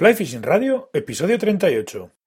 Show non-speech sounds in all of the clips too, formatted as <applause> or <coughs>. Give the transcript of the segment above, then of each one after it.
Fly Fishing Radio, episodio 38.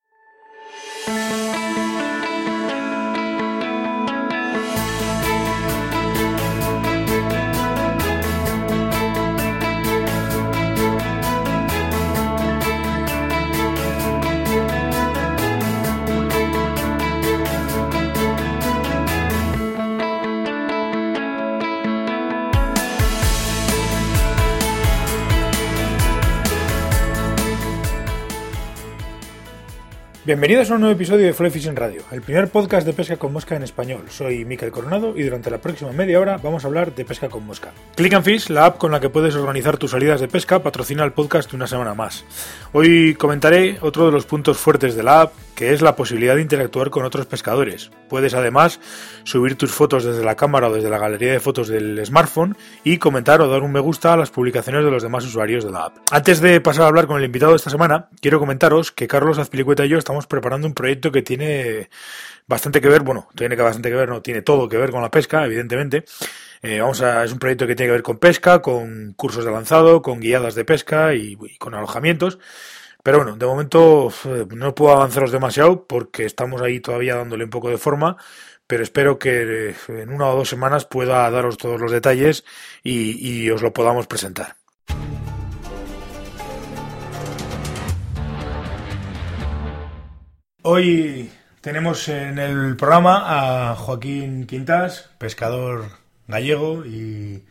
Bienvenidos a un nuevo episodio de Fly Fishing Radio, el primer podcast de pesca con mosca en español. Soy Mikel Coronado y durante la próxima media hora vamos a hablar de pesca con mosca. Click and Fish, la app con la que puedes organizar tus salidas de pesca, patrocina el podcast una semana más. Hoy comentaré otro de los puntos fuertes de la app, que es la posibilidad de interactuar con otros pescadores. Puedes además subir tus fotos desde la cámara o desde la galería de fotos del smartphone y comentar o dar un me gusta a las publicaciones de los demás usuarios de la app. Antes de pasar a hablar con el invitado de esta semana, quiero comentaros que Carlos Azpilicueta y yo estamos preparando un proyecto que tiene bastante que ver, bueno, tiene que bastante que ver, no, tiene todo que ver con la pesca, evidentemente. Eh, vamos a, es un proyecto que tiene que ver con pesca, con cursos de lanzado, con guiadas de pesca y con alojamientos. Pero bueno, de momento no puedo avanzaros demasiado porque estamos ahí todavía dándole un poco de forma, pero espero que eh, en una o dos semanas pueda daros todos los detalles y, os lo podamos presentar. Hoy tenemos en el programa a Joaquín Quintas, pescador gallego y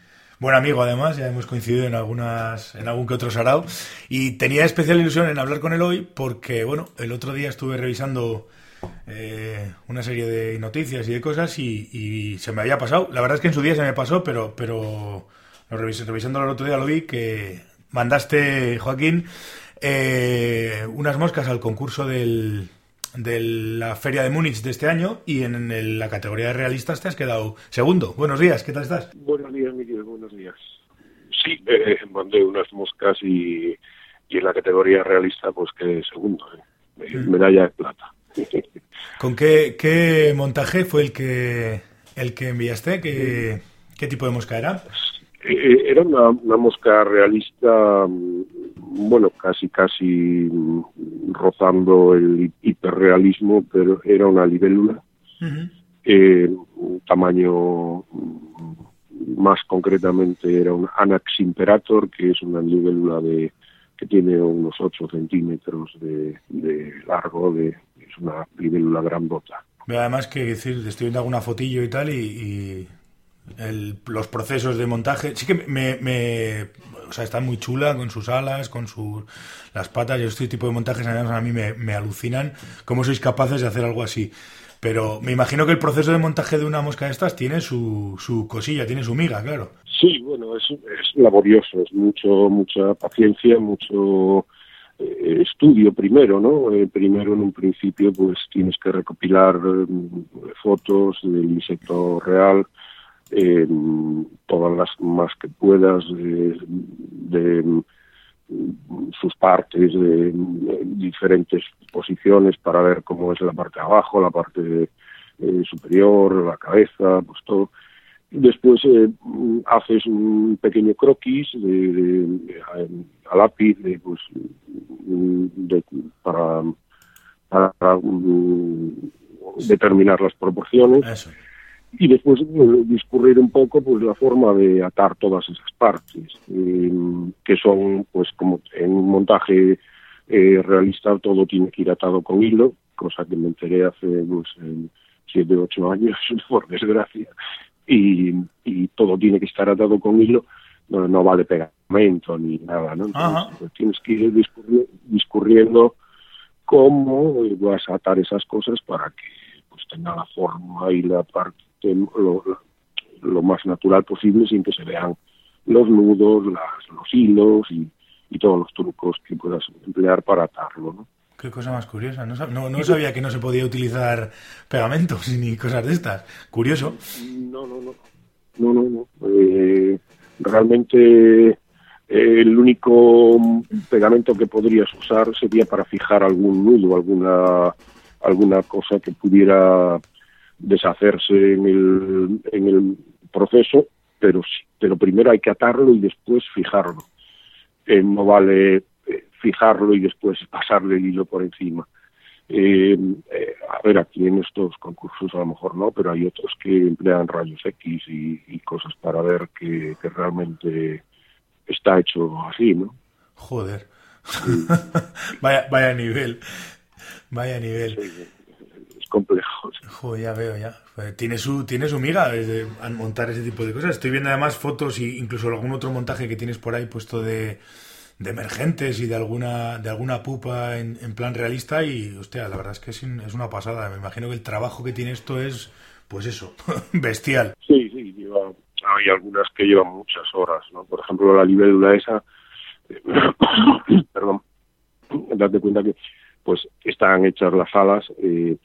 buen amigo además, ya hemos coincidido en algunas, en algún que otro sarao. Y tenía especial ilusión en hablar con él hoy porque, bueno, el otro día estuve revisando eh, una serie de noticias y de cosas y, se me había pasado. La verdad es que en su día se me pasó, pero, pero revisándolo el otro día lo vi que mandaste, Joaquín, eh, unas moscas al concurso del, de la Feria de Múnich de este año y en, la categoría de realistas te has quedado segundo. Buenos días, ¿qué tal estás? Buenos días, Miguel, buenos días. Sí, eh, mandé unas moscas y, y, en la categoría realista pues quedé segundo, eh. mm. medalla de plata. <laughs> ¿Con qué, qué, montaje fue el que el que enviaste? ¿Qué, qué tipo de mosca era? Eh, era una, una mosca realista mm, bueno, casi casi rozando el hiperrealismo, pero era una libélula. Eh, tamaño más concretamente era un Anax imperator, que es una libélula de que tiene unos 8 centímetros de, largo, de, es una libélula grandota. Además que decir, estoy viendo alguna fotillo y tal y, los procesos de montaje, sí que me, o sea, está muy chula con sus alas, con sus las patas. Y este tipo de montajes a mí me, alucinan. ¿Cómo sois capaces de hacer algo así? Pero me imagino que el proceso de montaje de una mosca de estas tiene su, su cosilla, tiene su miga, claro. Sí, bueno, es, laborioso, es mucho, mucha paciencia, mucho eh, estudio primero, ¿no? Eh, primero, en un principio, pues tienes que recopilar mm, fotos del insecto real, eh, todas las más que puedas de, sus partes, de, diferentes posiciones para ver cómo es la parte de abajo, la parte eh, superior, la cabeza, pues todo. Después eh, haces un pequeño croquis de, a lápiz pues, para, para, mm, determinar las proporciones y después discurrir un poco pues la forma de atar todas esas partes eh, que son pues como en un montaje eh, realista todo tiene que ir atado con hilo cosa que me enteré hace pues siete ocho años <laughs> por desgracia y, y todo tiene que estar atado con hilo no, no vale pegamento ni nada no pues, tienes que ir discurriendo cómo vas a atar esas cosas para que pues tenga la forma y la parte lo, más natural posible sin que se vean los nudos, las, los hilos y, todos los trucos que puedas emplear para atarlo. ¿no? Qué cosa más curiosa. No, no, sabía que no se podía utilizar pegamentos ni cosas de estas. Curioso. No, no, no. No, no, no. Eh, realmente eh, el único pegamento que podrías usar sería para fijar algún nudo, alguna alguna cosa que pudiera deshacerse en el, en el proceso, pero, pero primero hay que atarlo y después fijarlo. Eh, no vale eh, fijarlo y después pasarle el hilo por encima. Eh, eh, a ver, aquí en estos concursos a lo mejor no, pero hay otros que emplean rayos X y, cosas para ver que, realmente está hecho así, ¿no? Joder. <laughs> vaya, vaya nivel. Vaya nivel. Complejo. Joder, ya veo, ya. Tiene su, tiene su miga de montar ese tipo de cosas. Estoy viendo además fotos e incluso algún otro montaje que tienes por ahí puesto de de emergentes y de alguna de alguna pupa en, plan realista y, hostia, la verdad es que es, es, una pasada. Me imagino que el trabajo que tiene esto es, pues eso, <laughs> bestial. Sí, sí, hay algunas que llevan muchas horas, ¿no? Por ejemplo, la libélula esa, <coughs> perdón, date cuenta que pues están hechas las alas eh,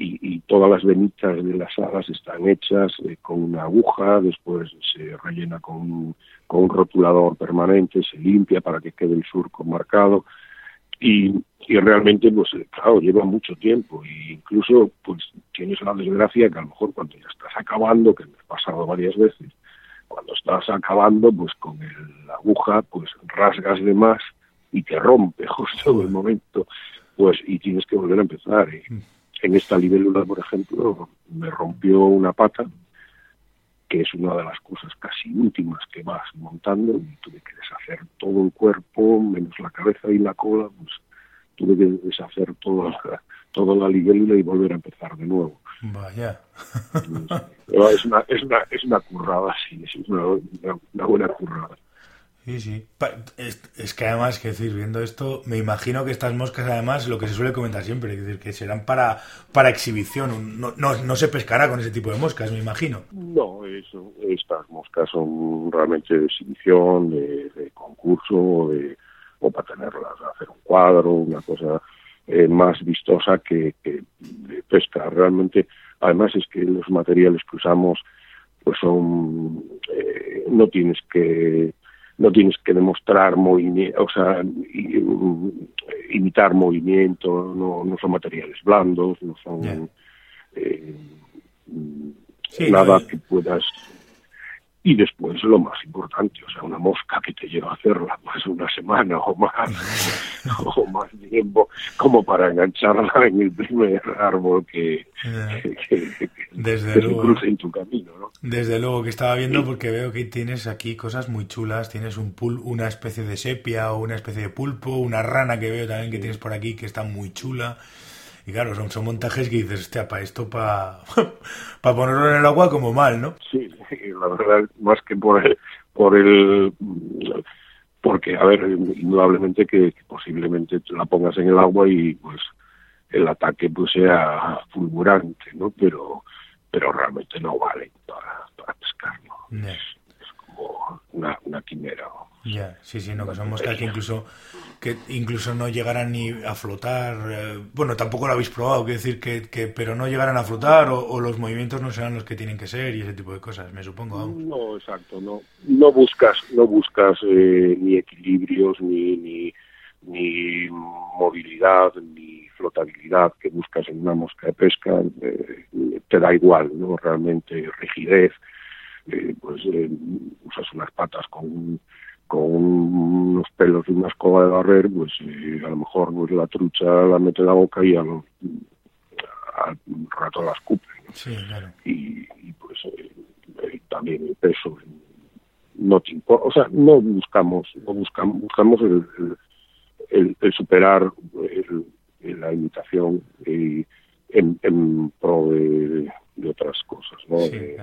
y, todas las venitas de las alas están hechas eh, con una aguja, después se rellena con, con, un rotulador permanente, se limpia para que quede el surco marcado. Y, y realmente, pues eh, claro, lleva mucho tiempo. E incluso pues tienes la desgracia que a lo mejor cuando ya estás acabando, que me ha pasado varias veces, cuando estás acabando, pues con la aguja, pues rasgas de más y te rompe <laughs> justo en el momento, pues y tienes que volver a empezar. Y, mm en esta libélula, por ejemplo, me rompió una pata, que es una de las cosas casi últimas que vas montando, y tuve que deshacer todo el cuerpo, menos la cabeza y la cola, pues tuve que deshacer toda la, toda la libélula y volver a empezar de nuevo. Vaya. es una, es una, es una currada, sí, es una, una buena currada. Sí, sí. Es, que además, que decir, viendo esto, me imagino que estas moscas, además, lo que se suele comentar siempre, es decir, que serán para, para exhibición. No, no, no se pescará con ese tipo de moscas, me imagino. No, eso, estas moscas son realmente de exhibición, de, concurso, o, de, o para tenerlas, hacer un cuadro, una cosa eh, más vistosa que, de pesca. Realmente, además, es que los materiales que usamos, pues son. Eh, no tienes que no tienes que demostrar movimiento, o sea, imitar movimiento, no, no son materiales blandos, no son eh, nada que puedas y después lo más importante, o sea, una mosca que te lleva a hacerla más una semana o más, <laughs> o más tiempo, como para engancharla en el primer árbol que, Desde luego, se cruce en tu camino, ¿no? Desde luego que estaba viendo porque veo que tienes aquí cosas muy chulas, tienes un pul una especie de sepia o una especie de pulpo, una rana que veo también que tienes por aquí que está muy chula. Y claro, son, son montajes que dices, hostia, para esto, para <laughs> pa ponerlo en el agua como mal, ¿no? Sí, la verdad, más que por el, por el porque, a ver, indudablemente que, posiblemente la pongas en el agua y pues el ataque pues sea fulgurante, ¿no? Pero, pero realmente no vale para, para pescarlo. Es como una, una quimera. Ya, sí, sí, no, que son moscas que incluso, que incluso no llegaran ni a flotar. Eh, bueno, tampoco lo habéis probado, quiero decir que, que pero no llegaran a flotar o, los movimientos no serán los que tienen que ser y ese tipo de cosas, me supongo. No, exacto, no, no buscas, no buscas eh, ni equilibrios ni, ni, ni movilidad ni flotabilidad que buscas en una mosca de pesca, eh, te da igual, ¿no? Realmente rigidez, pues usas unas patas con con unos pelos y una escoba de barrer, pues eh, a lo mejor pues, la trucha la mete en la boca y al, rato la escupe. y, pues eh, también el peso no te o sea, no buscamos, no buscamos, buscamos el, el, superar la imitación y en, en pro de, otras cosas, ¿no? Sí,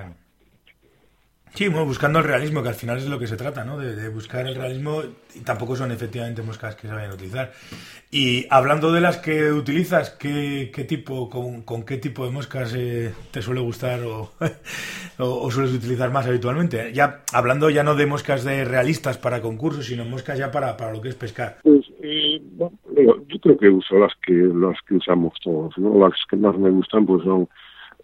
bueno, buscando el realismo, que al final es de lo que se trata, ¿no? De, buscar el realismo y tampoco son efectivamente moscas que se vayan a utilizar. Y hablando de las que utilizas, ¿qué, qué tipo, con, qué tipo de moscas eh, te suele gustar <laughs> o, o, sueles utilizar más habitualmente? Ya hablando ya no de moscas de realistas para concursos, sino moscas ya para, para lo que es pescar. Pues eh, yo creo que uso las que las que usamos todos, ¿no? Las que más me gustan pues son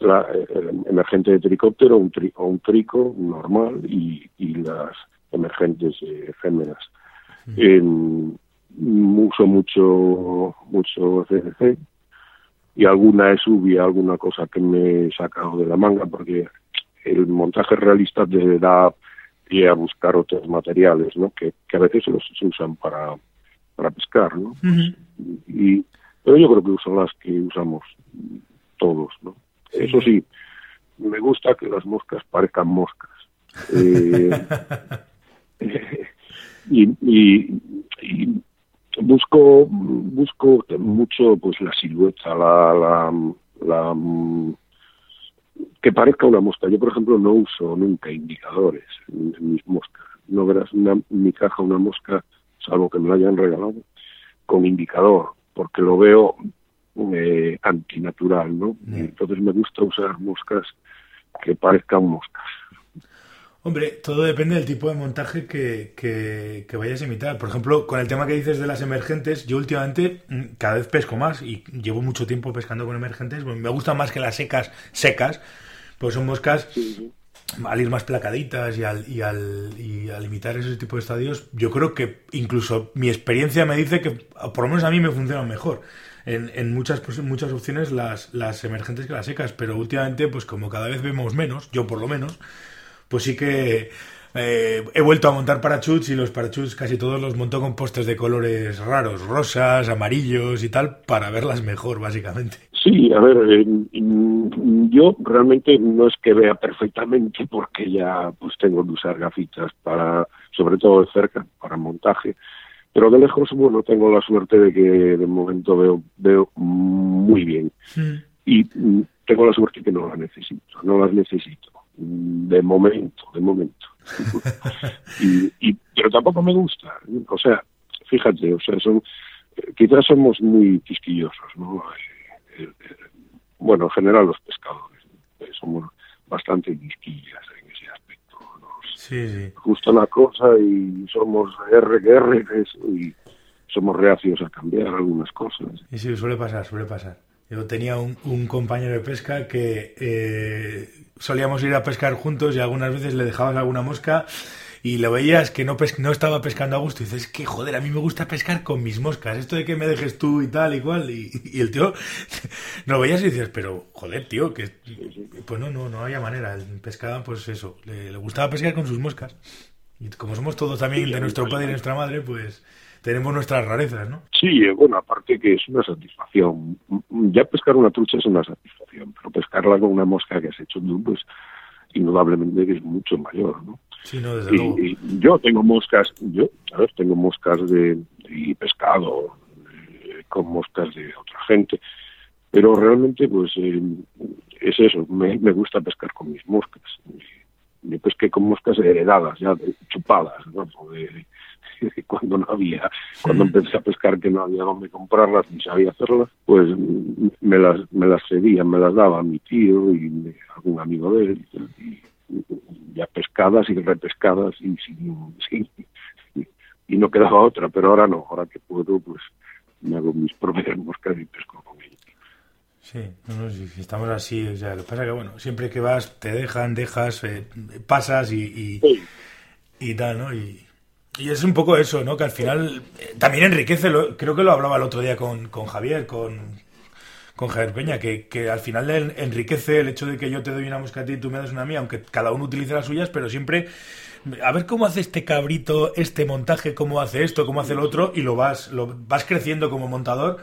la, el emergente de tricóptero un o un trico normal y, y las emergentes eh, uso mucho mucho CNC y alguna SUV alguna cosa que me he sacado de la manga porque el montaje realista te da pie a buscar otros materiales ¿no? que, que a veces los usan para para pescar, ¿no? y, pero yo creo que son las que usamos todos, ¿no? Eso sí, me gusta que las moscas parezcan moscas. Eh, <laughs> y, y, busco busco mucho pues la silueta, la, la, la que parezca una mosca. Yo, por ejemplo, no uso nunca indicadores en, mis moscas. No verás una, en mi caja una mosca, salvo que me la hayan regalado, con indicador, porque lo veo eh, antinatural, ¿no? Entonces me gusta usar moscas que parezcan moscas. Hombre, todo depende del tipo de montaje que, que, vayas a imitar. Por ejemplo, con el tema que dices de las emergentes, yo últimamente mm, cada vez pesco más y llevo mucho tiempo pescando con emergentes. Me gustan más que las secas, secas, pues son moscas al ir más placaditas y al, y al, y al imitar ese tipo de estadios, yo creo que incluso mi experiencia me dice que por lo menos a mí me funcionan mejor. En, en muchas pues, muchas opciones las, las emergentes que las secas, pero últimamente, pues como cada vez vemos menos, yo por lo menos, pues sí que eh, he vuelto a montar parachutes y los parachutes casi todos los monto con postes de colores raros, rosas, amarillos y tal, para verlas mejor, básicamente. Sí, a ver, eh, yo realmente no es que vea perfectamente porque ya pues tengo que usar gafitas para, sobre todo de cerca, para montaje, pero de lejos, bueno, tengo la suerte de que de momento veo, veo muy bien. Hmm. Y mm, tengo la suerte que no las necesito, no las necesito de momento, de momento. y, pero tampoco me gusta. O sea, fíjate, o sea, son, quizás somos muy quisquillosos, ¿no? Eh, eh, bueno, en general los pescadores eh, somos bastante quisquillas en ese aspecto. Nos sí, sí. gusta una cosa y somos R que R y somos reacios a cambiar algunas cosas. Y sí, suele pasar, suele pasar. Yo tenía un, un compañero de pesca que eh, solíamos ir a pescar juntos y algunas veces le dejabas alguna mosca y lo veías que no, no estaba pescando a gusto. Y dices, que joder, a mí me gusta pescar con mis moscas, esto de que me dejes tú y tal y cual, y, el tío <laughs> no veías y dices, pero joder, tío, que pues no, no, no había manera, el pescaba pues eso, le, le gustaba pescar con sus moscas. Y como somos todos también de nuestro padre y nuestra madre, pues tenemos nuestras rarezas, ¿no? Sí, eh, bueno, aparte que es una satisfacción. Ya pescar una trucha es una satisfacción, pero pescarla con una mosca que has hecho tú, pues indudablemente que es mucho mayor, ¿no? Sí, no, desde luego. Y yo tengo moscas, yo, ¿sabes? Tengo moscas de, y pescado eh, con moscas de otra gente, pero realmente, pues, eh, es eso, me, me, gusta pescar con mis moscas. Me pesqué con moscas heredadas, ya chupadas, ¿no? De, <laughs> cuando no había, cuando empecé a pescar que no había dónde comprarlas ni sabía hacerlas, pues me las, me las cedían, me las daba mi tío y algún amigo de él, y, ya pescadas y repescadas y sin, y no quedaba otra, pero ahora no, ahora que puedo, pues me hago mis propias moscas y pesco con ellas. Sí, no, si estamos así, o sea, lo que pasa que, bueno, siempre que vas, te dejan, dejas, eh, pasas y, y, y tal, ¿no? Y, y es un poco eso, ¿no? Que al final eh, también enriquece, lo, creo que lo hablaba el otro día con, con Javier, con, con Javier Peña, que, que, al final enriquece el hecho de que yo te doy una mosca a ti y tú me das una mía, aunque cada uno utilice las suyas, pero siempre a ver cómo hace este cabrito este montaje, cómo hace esto, cómo hace el otro, y lo vas, lo vas creciendo como montador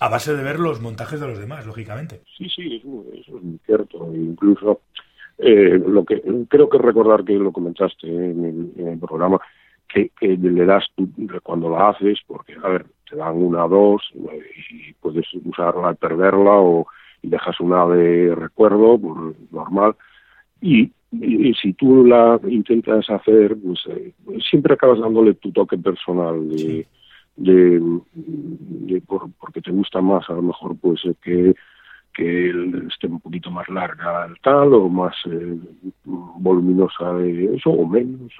a base de ver los montajes de los demás, lógicamente. Sí, sí, eso es cierto. Incluso eh, lo que creo que recordar que lo comentaste en el programa, que, le das tú cuando la haces, porque, a ver, te dan una o dos y puedes usarla y perderla o y dejas una de recuerdo, pues, normal. Y, si tú la intentas hacer, pues, eh, siempre acabas dándole tu toque personal de, de, porque te gusta más, a lo mejor, pues que que esté un poquito más larga tal o más eh, voluminosa de eso o menos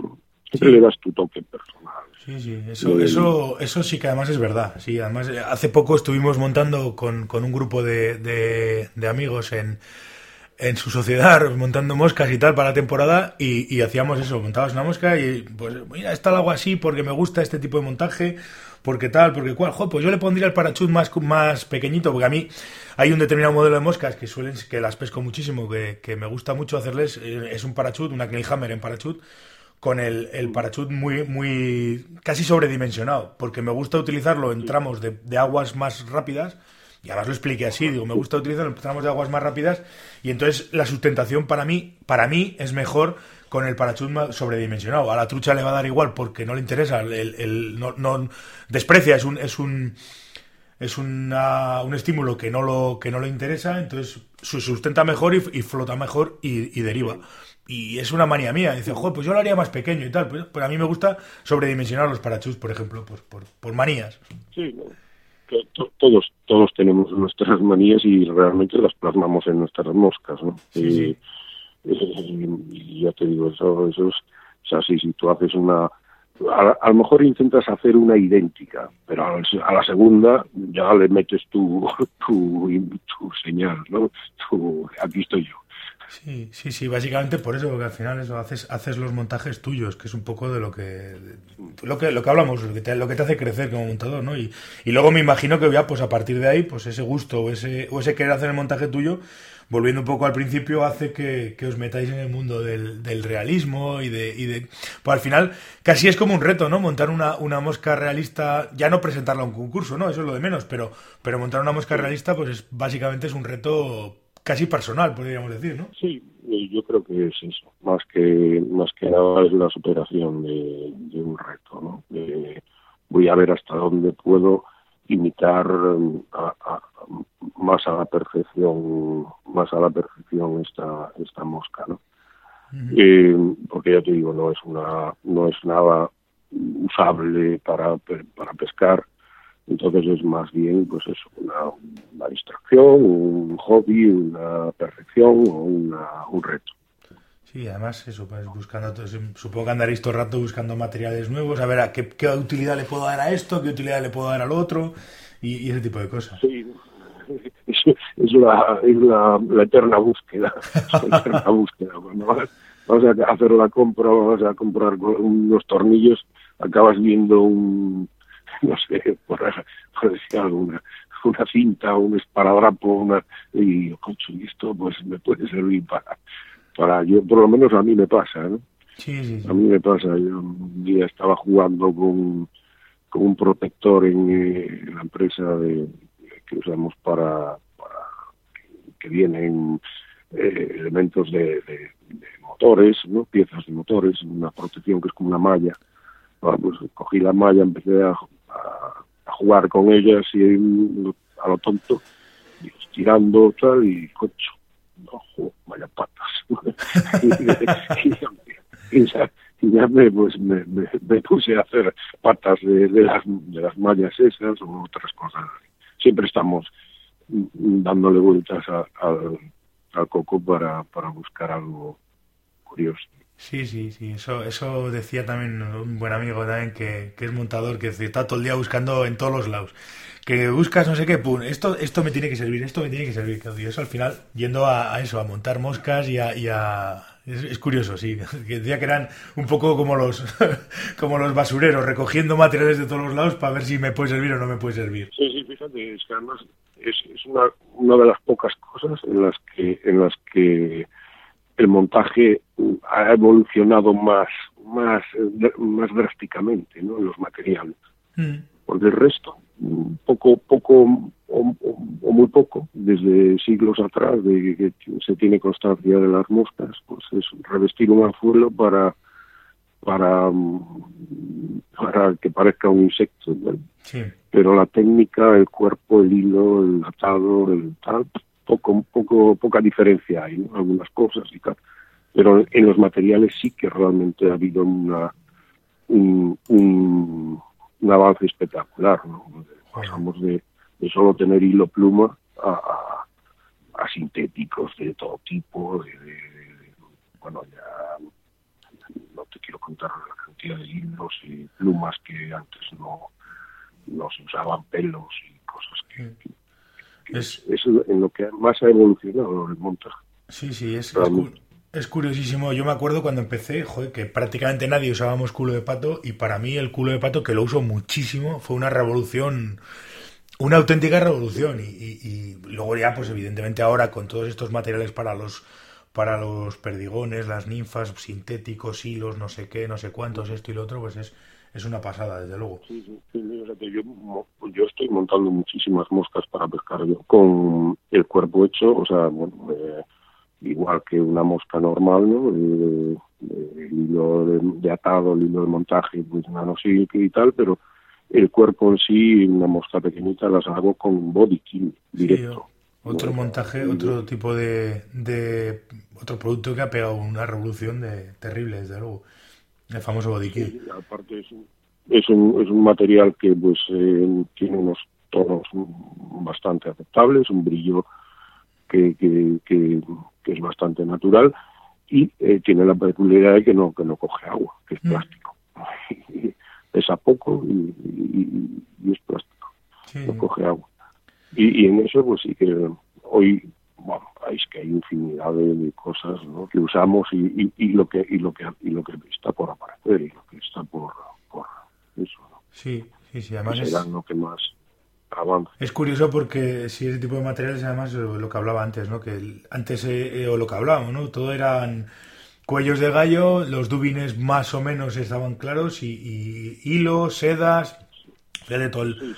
le das tu toque personal. Sí, sí, eso, eso, eso sí que además es verdad. Sí, además eh, hace poco estuvimos montando con, con un grupo de, de, amigos en, en su sociedad, <laughs> montando moscas y tal para la temporada y, hacíamos eso, montabas una mosca y pues mira, está el agua así porque me gusta este tipo de montaje, porque tal, porque cual, jo, pues yo le pondría el parachut más, más pequeñito, porque a mí hay un determinado modelo de moscas que suelen, que las pesco muchísimo, que, que me gusta mucho hacerles, eh, es un parachut, una Hammer en parachut, con el, el parachut muy, muy casi sobredimensionado, porque me gusta utilizarlo en tramos de, de aguas más rápidas y además lo expliqué así, digo, me gusta utilizar en tramos de aguas más rápidas y entonces la sustentación para mí, para mí es mejor con el parachut sobredimensionado. A la trucha le va a dar igual porque no le interesa, el, no, no, desprecia, es un, es un es una, un estímulo que no lo que no le interesa, entonces se sustenta mejor y, flota mejor y, deriva. Y es una manía mía. Dice, joder, pues yo lo haría más pequeño y tal. Pues, pues a mí me gusta sobredimensionar los parachuts, por ejemplo, pues por, por manías. Sí, todos todos tenemos nuestras manías y realmente las plasmamos en nuestras moscas, ¿no? y, ya te digo, eso, eso es, o sea, si, si tú haces una, a, lo mejor intentas hacer una idéntica, pero a, la segunda ya le metes tu, <laughs> tu, tu señal, ¿no? Tu, aquí estoy yo. Sí, sí, sí, básicamente por eso, porque al final eso haces, haces los montajes tuyos, que es un poco de lo que lo que, lo que hablamos, lo que, te, lo que te hace crecer como montador, ¿no? Y, y luego me imagino que ya, pues a partir de ahí, pues ese gusto o ese, o ese querer hacer el montaje tuyo, volviendo un poco al principio, hace que, os metáis en el mundo del, del realismo y de, y de... Pues al final, casi es como un reto, ¿no? Montar una, una mosca realista, ya no presentarla a un concurso, ¿no? Eso es lo de menos, pero, pero montar una mosca realista, pues es, básicamente es un reto casi personal, podríamos decir, ¿no? Sí, yo creo que es eso, más que más que nada es la superación de, un reto, ¿no? voy a ver hasta dónde puedo imitar más a la perfección, más a la perfección esta esta mosca, ¿no? Eh, porque ya te digo, no es una no es nada usable para para pescar entonces es más bien pues es una, distracción, un hobby, una perfección o un reto. Sí, además eso, pues buscando, supongo que andaréis todo el rato buscando materiales nuevos, a ver a qué, qué, utilidad le puedo dar a esto, qué utilidad le puedo dar al otro y, ese tipo de cosas. Sí, <laughs> es, la, es la, eterna búsqueda, <laughs> la eterna búsqueda. Cuando vas, vas a hacer la compra, vas a comprar unos tornillos, acabas viendo un, <laughs> no sé, por, decir alguna, una cinta, un esparadrapo, una, y concho, y esto pues me puede servir para, para, yo por lo menos a mí me pasa, ¿no? Sí, A mí me pasa, yo un día estaba jugando con, con un protector en, eh, la empresa de, que usamos para, para que, vienen eh, elementos de, de, motores, ¿no? piezas de motores, una protección que es como una malla. Pues cogí la malla, empecé a, a, jugar con ellas y a lo tonto, y tirando tal y cocho, ojo, vaya patas. y, ya, me, pues, me, puse a hacer patas de, las, de las mallas esas o otras cosas. Siempre estamos dándole vueltas al, al coco para, para buscar algo curioso. Sí, sí, sí. Eso, eso decía también un buen amigo también que, que es montador, que está todo el día buscando en todos los lados. Que buscas no sé qué, pum, esto, esto me tiene que servir, esto me tiene que servir. Y eso al final, yendo a, eso, a montar moscas y a... Y a es, curioso, sí. <laughs> Que decía que eran un poco como los, <laughs> como los basureros, recogiendo materiales de todos los lados para ver si me puede servir o no me puede servir. Sí, sí, fíjate, es que además es, es una, una de las pocas cosas en las que, en las que el montaje ha evolucionado más, más, más drásticamente ¿no? en los materiales. Mm. Porque el resto, poco, poco o, muy poco, desde siglos atrás, de que se tiene constancia de las moscas, pues es revestir un anzuelo para para, para que parezca un insecto. Pero la técnica, el cuerpo, el hilo, el atado, el tal, poco, poco, poca diferencia hay, algunas cosas y tal. Pero en los materiales sí que realmente ha habido una, un, un, avance espectacular. ¿no? Pasamos de, de, solo tener hilo pluma a, a, sintéticos de todo tipo, de, bueno, ya no te quiero contar la cantidad de hilos y plumas que antes no, no se usaban pelos y cosas que es, en lo que más ha evolucionado el montaje. Sí, sí, es, es, curiosísimo. Yo me acuerdo cuando empecé, joder, que prácticamente nadie usábamos culo de pato y para mí el culo de pato, que lo uso muchísimo, fue una revolución, una auténtica revolución. Y, y, luego ya, pues evidentemente ahora con todos estos materiales para los para los perdigones, las ninfas, sintéticos, hilos, no sé qué, no sé cuántos, esto y lo otro, pues es, es una pasada, desde luego. Sí, sí, sí yo, yo, estoy montando muchísimas moscas para pescar yo con el cuerpo hecho, o sea, bueno, eh, igual que una mosca normal, ¿no? El, hilo de, atado, el hilo de montaje, pues nanosilk y tal, pero el cuerpo en sí, una mosca pequeñita, las hago con body kill directo. otro montaje, otro tipo de, de, otro producto que ha pegado una revolución de terrible, desde luego. El famoso body kill. aparte es un, es un, es un material que pues eh, tiene unos tonos bastante aceptables, un brillo que, que, que, es bastante natural y eh, tiene la peculiaridad de que no, que no coge agua, que es mm. plástico. <laughs> Pesa poco y, es plástico, no coge agua. Y, en eso pues sí que hoy bueno, es que hay infinidad de, que usamos y, y, lo que y lo que y lo que está por aparecer y lo que está por, por eso sí sí sí además es... lo que más es curioso porque si ese tipo de materiales, además, lo que hablaba antes, ¿no? Que antes, eh, eh, o lo que hablábamos, ¿no? Todo eran cuellos de gallo, los dubines más o menos estaban claros y, y hilos, sedas, todo el,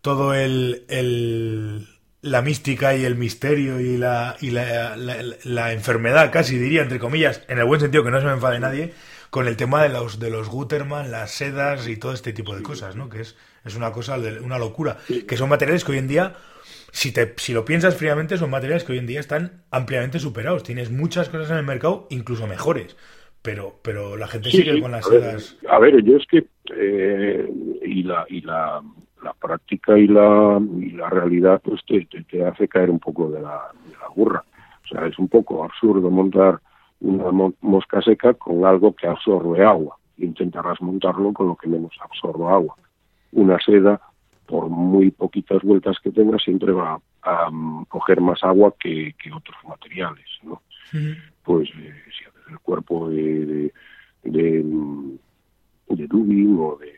todo el, la mística y el misterio y, la, y la, la, enfermedad, casi diría, entre comillas, en el buen sentido que no se me enfade nadie, con el tema de los, de los Guterman, las sedas y todo este tipo de cosas, ¿no? Que es es una cosa, de, una locura. Que son materiales que hoy en día, si, te, si lo piensas fríamente, son materiales que hoy en día están ampliamente superados. Tienes muchas cosas en el mercado, incluso mejores. Pero, pero la gente sigue con las sedas. A ver, yo es que. Eh, y la, y la, la práctica y la, y la realidad, pues te, te, hace caer un poco de la, de la burra. O sea, es un poco absurdo montar una mosca seca con algo que absorbe agua. Intentarás montarlo con lo que menos absorba agua una seda, por muy poquitas vueltas que tenga, siempre va a um, coger más agua que, otros materiales, ¿no? Pues eh, si haces el cuerpo de, de, de, de dubin o de,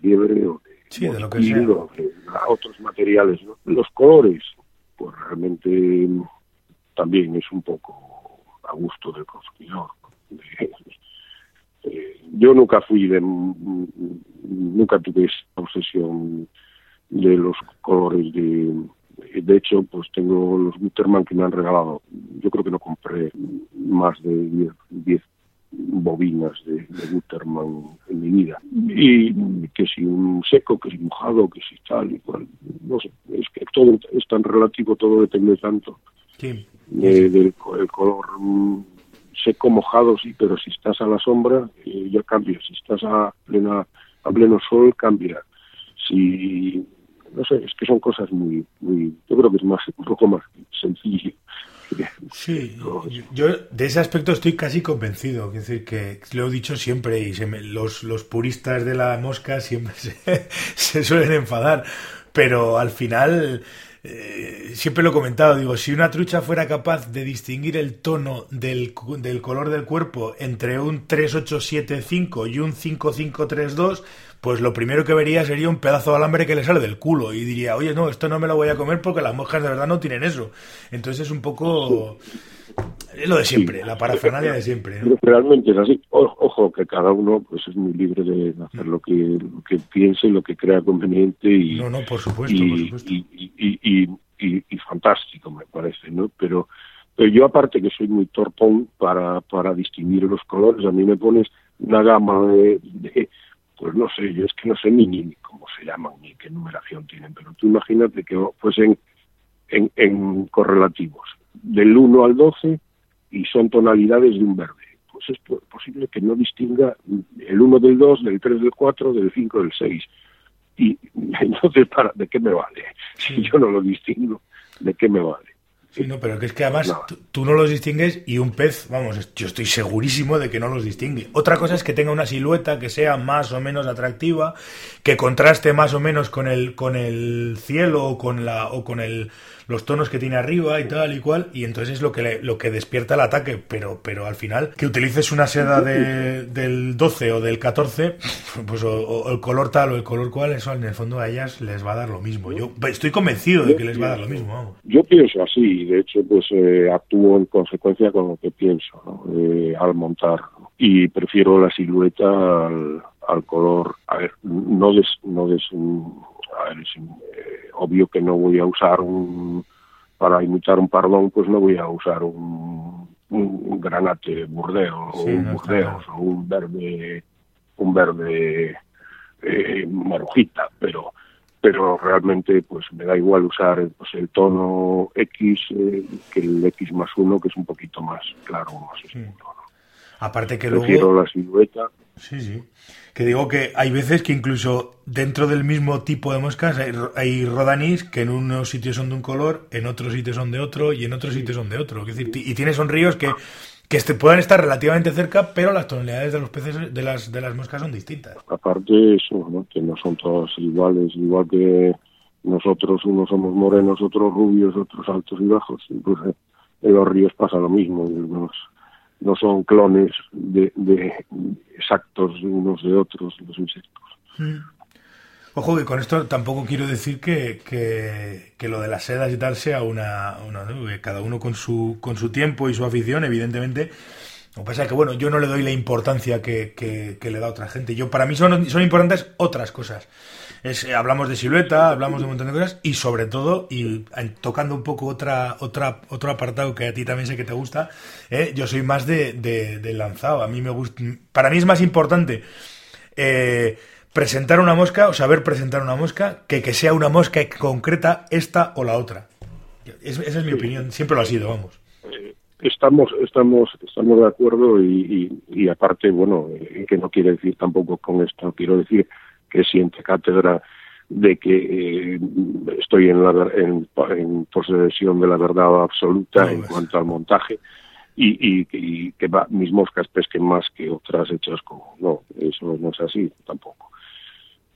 liebre o de, sí, de, lo que sea. o de otros materiales, ¿no? Los colores, pues realmente también es un poco a gusto del consumidor. Eh, yo nunca fui de nunca tuve esa obsesión de los colores de de hecho pues tengo los Guterman que me han regalado yo creo que no compré más de 10 bobinas de, de Guterman en mi vida y que si un seco que si mojado que si tal y cual no sé es que todo es tan relativo todo depende tanto sí. del color seco, mojado, sí, pero si estás a la sombra, eh, ya cambia. Si estás a, plena, a pleno sol, cambia. Si, no sé, es que son cosas muy, muy, yo creo que es más, un poco más sencillo. Sí, yo de ese aspecto estoy casi convencido. Es decir, que lo he dicho siempre y los, los puristas de la mosca siempre <laughs> se, se suelen enfadar, pero al final eh, siempre lo he comentado, digo, si una trucha fuera capaz de distinguir el tono del, del color del cuerpo entre un 3875 y un 5532, pues lo primero que vería sería un pedazo de alambre que le sale del culo y diría, oye, no, esto no me lo voy a comer porque las moscas de verdad no tienen eso. Entonces es un poco... Es lo de siempre, la parafernalia de siempre. Realmente es así. ojo, que cada uno pues es muy libre de hacer lo que, lo que piense, lo que crea conveniente y... No, no, por supuesto, y, por supuesto. Y, y, fantástico, me parece, ¿no? Pero, pero yo aparte que soy muy torpón para, para distinguir los colores, a mí me pones una gama de, pues no sé, yo es que no sé ni, ni, cómo se llaman, ni qué numeración tienen, pero tú imagínate que fuesen en, en correlativos del 1 al 12 y son tonalidades de un verde. Pues es posible que no distinga el 1 del 2, del 3 del 4, del 5 del 6. Y <laughs> entonces, ¿para, ¿de qué me vale? Si <laughs> yo no lo distingo, ¿de qué me vale? Sí, no, pero que es que además tú no los distingues y un pez, vamos, yo estoy segurísimo de que no los distingue. Otra cosa es que tenga una silueta que sea más o menos atractiva, que contraste más o menos con el, con el cielo o con, la, o con el, los tonos que tiene arriba y tal y cual, y entonces es lo que, lo que despierta el ataque, pero, pero al final, que utilices una seda de, del 12 o del 14, pues o, el color tal o el color cual, eso en el fondo a ellas les va a dar lo mismo. Yo estoy convencido de que les va a dar lo mismo. Yo pienso así, de hecho pues eh, actúo en consecuencia con lo que pienso eh, al montar y prefiero la silueta al, color. A ver no des no des a ver, es eh, obvio que no voy a usar un para imitar un pardón pues no voy a usar un, un, granate burdeo o un burdeo o un verde un verde marujita pero pero realmente pues me da igual usar pues, el tono X eh, que el X más uno, que es un poquito más claro, más oscuro. Aparte que Prefiero la silueta. Sí, sí. Que digo que hay veces que incluso dentro del mismo tipo de moscas hay, hay rodanis que en unos sitios son de un color, en otros sitios son de otro y en otros sitios son de otro. y tienes son ríos que que este, puedan estar relativamente cerca, pero las tonalidades de los peces de las de las moscas son distintas. Aparte eso, ¿no? que no son todas iguales, igual que nosotros unos somos morenos, otros rubios, otros altos y bajos. Pues, en los ríos pasa lo mismo, no son clones de, exactos unos de otros los insectos. Mm. Ojo que con esto tampoco quiero decir que, que, lo de las sedas y tal sea una, cada uno con su con su tiempo y su afición, evidentemente. Lo que pasa es que bueno, yo no le doy la importancia que, que, le da otra gente. Yo para mí son, son importantes otras cosas. Es, eh, hablamos de silueta, hablamos de un montón de cosas y sobre todo y tocando un poco otra otra otro apartado que a ti también sé que te gusta, eh, yo soy más de, de, lanzado. A mí me gusta, para mí es más importante. Eh, presentar una mosca o saber presentar una mosca que que sea una mosca concreta esta o la otra. esa es mi opinión, siempre lo ha sido, vamos. Eh, estamos, estamos, estamos de acuerdo y, y, aparte, bueno, eh, que no quiere decir tampoco con esto, quiero decir que siente cátedra de que eh, estoy en, la, en, posesión de la verdad absoluta en cuanto al montaje y, y, que va, mis moscas pesquen más que otras hechas como no eso no es así tampoco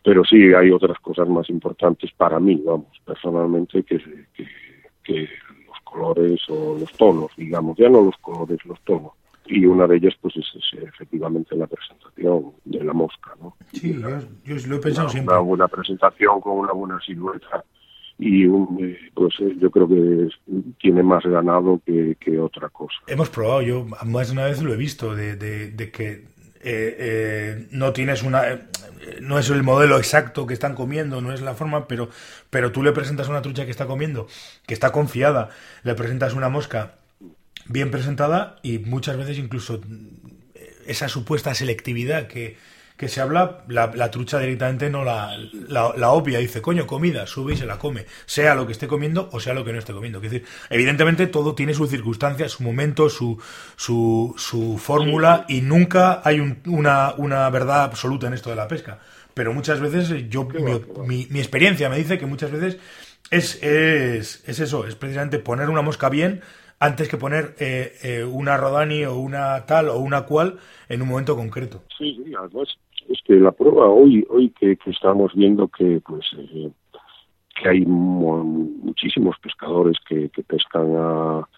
pero sí hay otras cosas más importantes para mí, vamos, personalmente, que, que, los colores o los tonos, digamos, ya no los colores, los tonos. Y una de ellas, pues, es, efectivamente la presentación de la mosca, ¿no? Sí, yo, lo he pensado una, siempre. Una buena presentación con una buena silueta y un, eh, pues eh, yo creo que tiene más ganado que, que, otra cosa. Hemos probado, yo más de una vez lo he visto, de, de, de que eh, eh, no tienes una eh, no es el modelo exacto que están comiendo no es la forma pero pero tú le presentas una trucha que está comiendo que está confiada le presentas una mosca bien presentada y muchas veces incluso esa supuesta selectividad que, que se habla, la, trucha directamente no la, la, obvia, dice, coño, comida, sube y se la come, sea lo que esté comiendo o sea lo que no esté comiendo. Es decir, evidentemente todo tiene su circunstancia, su momento, su, su, su fórmula y nunca hay una, una verdad absoluta en esto de la pesca. Pero muchas veces yo, mi, mi, experiencia me dice que muchas veces es, es, es eso, es precisamente poner una mosca bien antes que poner eh, eh, una Rodani o una tal o una cual en un momento concreto. Sí, sí, además es que la prueba hoy hoy que, estamos viendo que pues eh, que hay muchísimos pescadores que, pescan a,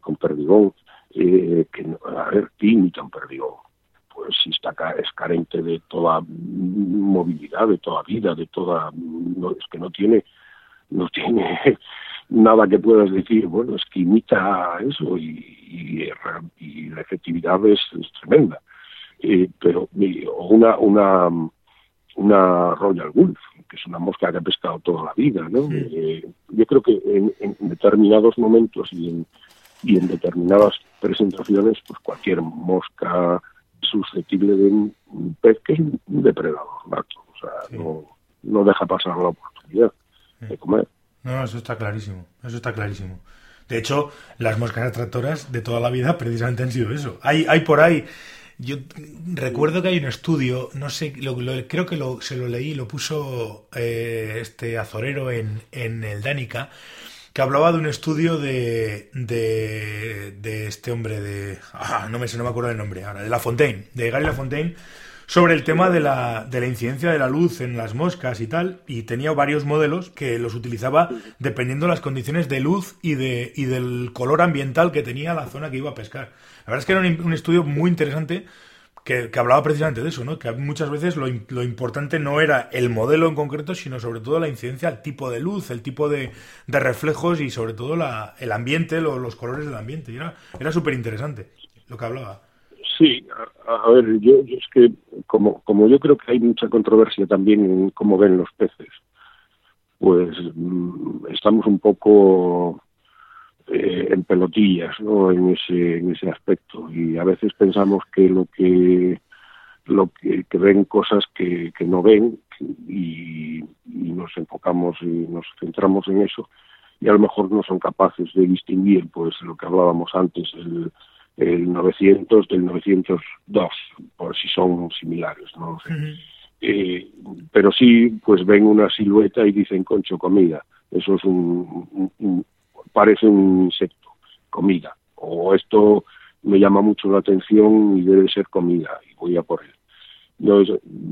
con perdigón eh, que a ver imitan perdigón. Pues si está es carente de toda movilidad de toda vida de toda no, es que no tiene no tiene <laughs> nada que puedas decir. Bueno es que imita eso y, y, la efectividad es tremenda eh, pero una, una, una Royal Wolf, que es una mosca que ha pescado toda la vida, ¿no? Eh, yo creo que en, determinados momentos y en, y en determinadas presentaciones, pues cualquier mosca susceptible de un pez que es un depredador o sea, no, no deja pasar la oportunidad de comer. No, eso está clarísimo, eso está clarísimo. De hecho, las moscas atractoras de toda la vida precisamente han sido eso. Hay, hay por ahí yo recuerdo que hay un estudio, no sé, lo, creo que lo, se lo leí, lo puso eh, este Azorero en, en el Dánica, que hablaba de un estudio de, de, este hombre de... Ah, no me no me acuerdo del nombre ahora, de La Fontaine, de Gary La Fontaine, sobre el tema de la, de la incidencia de la luz en las moscas y tal, y tenía varios modelos que los utilizaba dependiendo de las condiciones de luz y, de, y del color ambiental que tenía la zona que iba a pescar. La verdad es que era un, estudio muy interesante que, hablaba precisamente de eso, ¿no? Que muchas veces lo, lo, importante no era el modelo en concreto, sino sobre todo la incidencia al tipo de luz, el tipo de, de reflejos y sobre todo la, el ambiente, los colores del ambiente. Y era, era súper interesante lo que hablaba. Sí, a, ver, yo, es que como, como yo creo que hay mucha controversia también en cómo ven los peces, pues mm, estamos un poco eh, en pelotillas ¿no? en ese en ese aspecto y a veces pensamos que lo que lo que, ven cosas que, que no ven y, nos enfocamos y nos centramos en eso y a lo mejor no son capaces de distinguir pues lo que hablábamos antes el, el 900 del 902 por si son similares no eh, pero sí pues ven una silueta y dicen concho comida eso es un parece un insecto, comida, o esto me llama mucho la atención y debe ser comida, y voy a por él. No,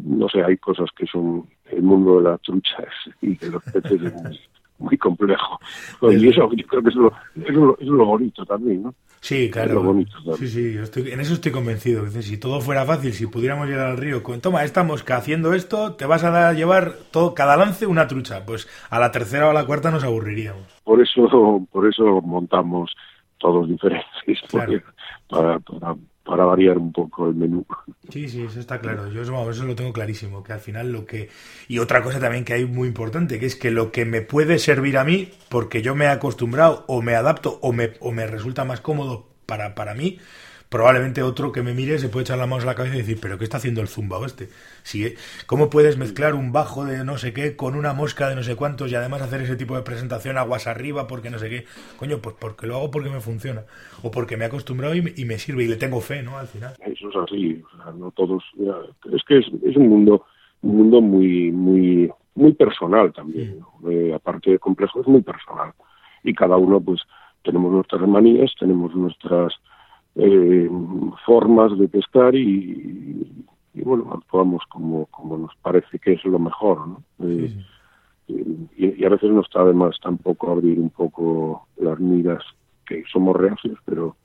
no sé, hay cosas que son el mundo de las truchas <laughs> y de los peces es muy, complejo. Y eso yo creo que es lo, es lo, bonito también, ¿no? Sí, claro. Sí, sí, en eso estoy convencido. Si todo fuera fácil, si pudiéramos llegar al río con, toma, esta mosca haciendo esto, te vas a llevar todo, cada lance una trucha. Pues a la tercera o a la cuarta nos aburriríamos. Por eso, por eso montamos todos diferentes, para, para, variar un poco el menú. Sí, sí, eso está claro. Yo eso, eso, lo tengo clarísimo, que al final lo que... Y otra cosa también que hay muy importante, que es que lo que me puede servir a mí, porque yo me he acostumbrado o me adapto o me, o me resulta más cómodo para, para mí, probablemente otro que me mire se puede echar la mano a la cabeza y decir, pero ¿qué está haciendo el zumba este? Si, ¿Cómo puedes mezclar un bajo de no sé qué con una mosca de no sé cuántos y además hacer ese tipo de presentación aguas arriba porque no sé qué? Coño, pues porque lo hago porque me funciona o porque me he acostumbrado y me, sirve y le tengo fe, ¿no? Al final. Eso es así, o sea, no todos... es que es, un mundo un mundo muy muy muy personal también, eh, aparte de complejo, es muy personal. Y cada uno, pues, tenemos nuestras manías, tenemos nuestras eh, formas de pescar y, bueno, actuamos como, como nos parece que es lo mejor, ¿no? Eh, y, a veces no está de más tampoco abrir un poco las miras, que somos reacios, pero,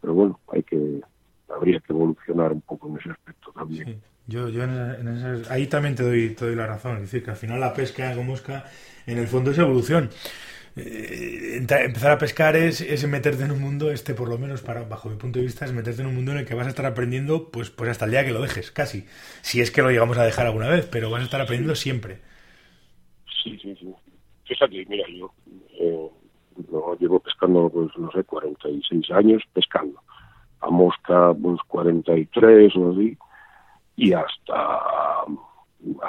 pero bueno, hay que habría que evolucionar un poco en ese aspecto también. Yo, yo en ahí también te doy, te doy la razón, es decir, que al final la pesca con mosca en el fondo es evolución. Eh, empezar a pescar es, es, meterte en un mundo, este por lo menos para, bajo mi punto de vista, es meterte en un mundo en el que vas a estar aprendiendo pues, pues hasta el día que lo dejes, casi. Si es que lo llegamos a dejar alguna vez, pero vas a estar aprendiendo siempre. Sí, sí, sí. Fíjate, mira, yo eh, llevo pescando, pues no sé, 46 años pescando. A mosca, pues 43 o así. Y hasta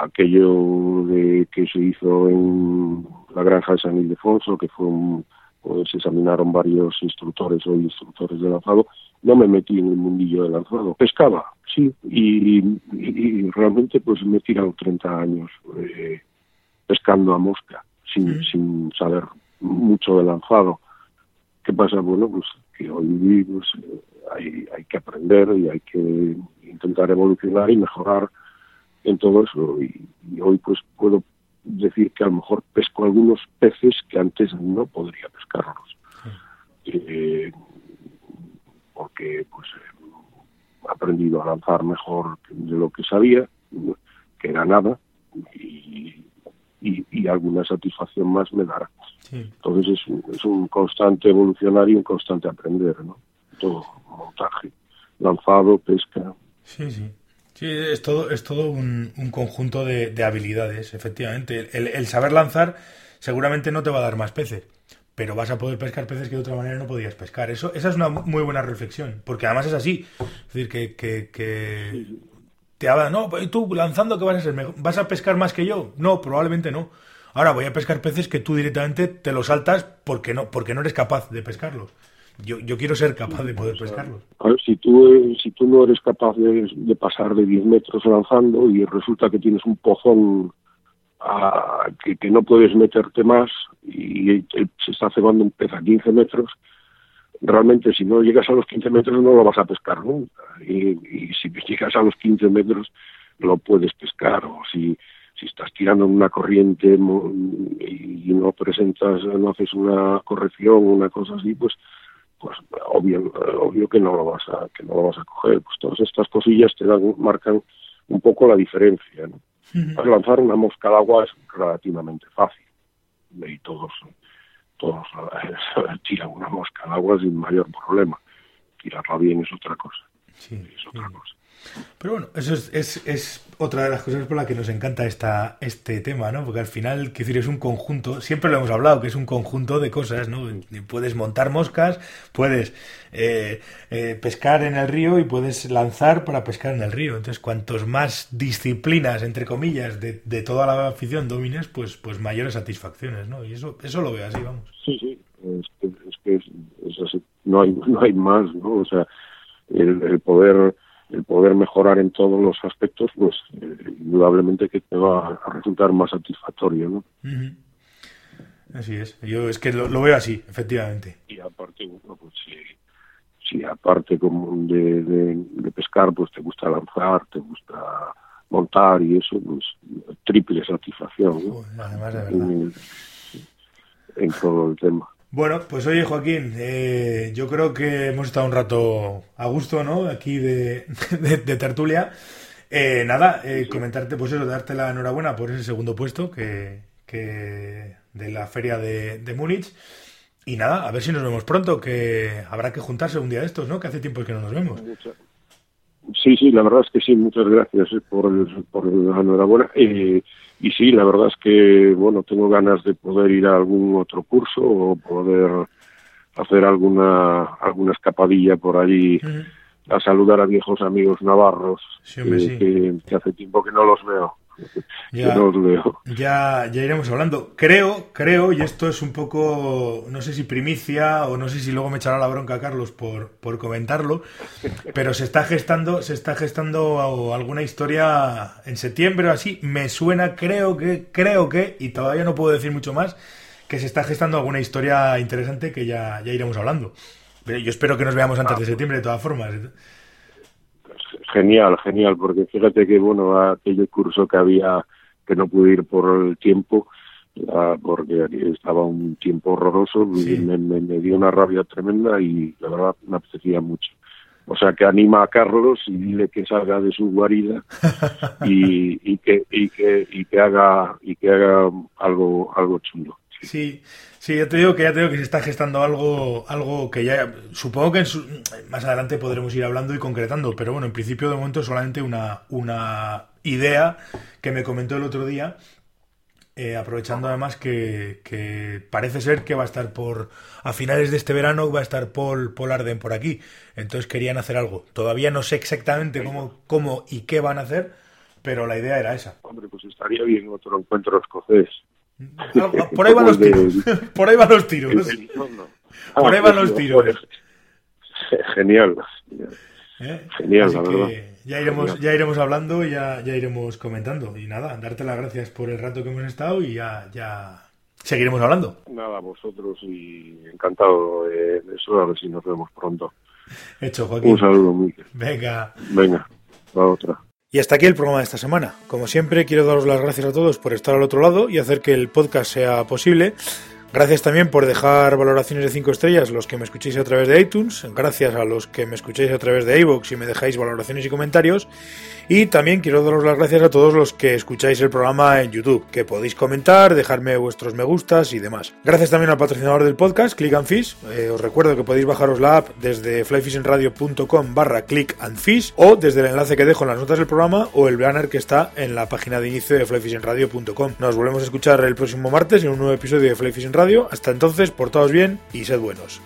aquello de que se hizo en la granja de San Ildefonso, que fue un, pues examinaron varios instructores o instructores de lanzado, no me metí en el mundillo de lanzado. Pescaba, sí, y, realmente pues me he tirado 30 años eh, pescando a mosca, sin, sin saber mucho de lanzado. ¿Qué pasa? Bueno, pues que hoy pues, hay, hay que aprender y hay que intentar evolucionar y mejorar en todo eso y, hoy pues puedo decir que a lo mejor pesco algunos peces que antes no podría pescarlos. Eh, porque pues he aprendido a lanzar mejor de lo que sabía que era nada y, y, alguna satisfacción más me dará. Entonces es un, es un constante evolucionar y un constante aprender no todo montaje lanzado pesca. Sí sí Sí, es todo, es todo un, conjunto de, habilidades, efectivamente. El, saber lanzar seguramente no te va a dar más peces, pero vas a poder pescar peces que de otra manera no podías pescar. Eso, esa es una muy buena reflexión, porque además es así. Es decir, que, que, te habla, no, pues tú lanzando que vas a ser ¿vas a pescar más que yo? No, probablemente no. Ahora voy a pescar peces que tú directamente te los saltas porque no, porque no eres capaz de pescarlos. Yo, yo quiero ser capaz de poder pescarlos. si tú, si tú no eres capaz de, pasar de 10 metros lanzando y resulta que tienes un pojón a, que, que, no puedes meterte más y se está cebando un pez a 15 metros, realmente si no llegas a los 15 metros no lo vas a pescar nunca. Y, y si llegas a los 15 metros lo puedes pescar. O si, si estás tirando en una corriente y no presentas, no haces una corrección, una cosa así, pues pues obvio, obvio que no lo vas a, que no lo vas a coger. Pues todas estas cosillas te dan, marcan un poco la diferencia, ¿no? Lanzar una mosca al agua es relativamente fácil. Y todos, todos <laughs> tiran una mosca al agua sin mayor problema. Tirarla bien es otra cosa. Sí, es otra cosa. Pero bueno, eso es, es, es, otra de las cosas por la que nos encanta esta, este tema, ¿no? Porque al final, quiero decir, es un conjunto, siempre lo hemos hablado, que es un conjunto de cosas, ¿no? Puedes montar moscas, puedes eh, eh, pescar en el río y puedes lanzar para pescar en el río. Entonces, cuantos más disciplinas, entre comillas, de, de toda la afición domines, pues, pues mayores satisfacciones, ¿no? Y eso, eso lo veo así, vamos. Sí, sí, es que es, que es, así. No hay, no hay más, ¿no? O sea, el poder el poder mejorar en todos los aspectos, pues eh, indudablemente que te va a resultar más satisfactorio, ¿no? Así es, yo es que lo, veo así, efectivamente. Y aparte, bueno, pues si, aparte como de, de, pescar, pues te gusta lanzar, te gusta montar y eso, pues triple satisfacción, además de verdad. en todo el tema. Bueno, pues oye Joaquín, eh, yo creo que hemos estado un rato a gusto, ¿no? Aquí de, <laughs> de, tertulia. Eh, nada, eh, comentarte, pues eso, darte la enhorabuena por ese segundo puesto que, que de la feria de, de Múnich. Y nada, a ver si nos vemos pronto, que habrá que juntarse un día de estos, ¿no? Que hace tiempo que no nos vemos. Sí, sí, la verdad es que sí, muchas gracias por, por la enhorabuena. Eh, y sí, la verdad es que, bueno, tengo ganas de poder ir a algún otro curso o poder hacer alguna, alguna escapadilla por allí a saludar a viejos amigos navarros que, hace tiempo que no los veo. <laughs> Ya, ya, ya iremos hablando. Creo, creo, y esto es un poco, no sé si primicia o no sé si luego me echará la bronca Carlos por, por comentarlo, <laughs> pero se está gestando, se está gestando alguna historia en septiembre o así. Me suena, creo que, creo que, y todavía no puedo decir mucho más, que se está gestando alguna historia interesante que ya, ya iremos hablando. Pero yo espero que nos veamos antes de septiembre de todas formas. Genial, genial, porque fíjate que, bueno, aquel curso que había, que no pude ir por el tiempo, porque estaba un tiempo horroroso, me, me, dio una rabia tremenda y la verdad me apetecía mucho. O sea, que anima a Carlos y dile que salga de su guarida <laughs> y, y, que, y, que, y que haga y que haga algo algo chulo. Sí, sí, ya te digo que ya te digo que se está gestando algo, algo que ya supongo que más adelante podremos ir hablando y concretando, pero bueno, en principio de momento solamente una, una idea que me comentó el otro día, eh, aprovechando además que, que, parece ser que va a estar por a finales de este verano va a estar Paul, Paul Arden por aquí, entonces querían hacer algo. Todavía no sé exactamente cómo, cómo y qué van a hacer, pero la idea era esa. Hombre, pues estaría bien otro encuentro escocés. Por ahí van los tiros. <laughs> Por ahí van los tiros. <laughs> Por ahí van los tiros. <laughs> Genial. Genial, la verdad. Ya iremos, ya iremos hablando y ya, ya iremos comentando. Y nada, darte las gracias por el rato que hemos estado y ya, ya seguiremos hablando. Nada, vosotros y encantado de eso. A ver si nos vemos pronto. Hecho, Joaquín. Un saludo, Miguel. Venga. Venga, la otra. Y hasta aquí el programa de esta semana. Como siempre, quiero daros las gracias a todos por estar al otro lado y hacer que el podcast sea posible. Gracias también por dejar valoraciones de 5 estrellas los que me escuchéis a través de iTunes. Gracias a los que me escuchéis a través de iVoox y me dejáis valoraciones y comentarios. Y también quiero daros las gracias a todos los que escucháis el programa en YouTube, que podéis comentar, dejarme vuestros me gustas y demás. Gracias también al patrocinador del podcast, Click and Fish. Eh, os recuerdo que podéis bajaros la app desde flyfishingradio.com barra click and fish o desde el enlace que dejo en las notas del programa o el banner que está en la página de inicio de flyfishingradio.com. Nos volvemos a escuchar el próximo martes en un nuevo episodio de Fly Hasta entonces, portaos bien y sed buenos.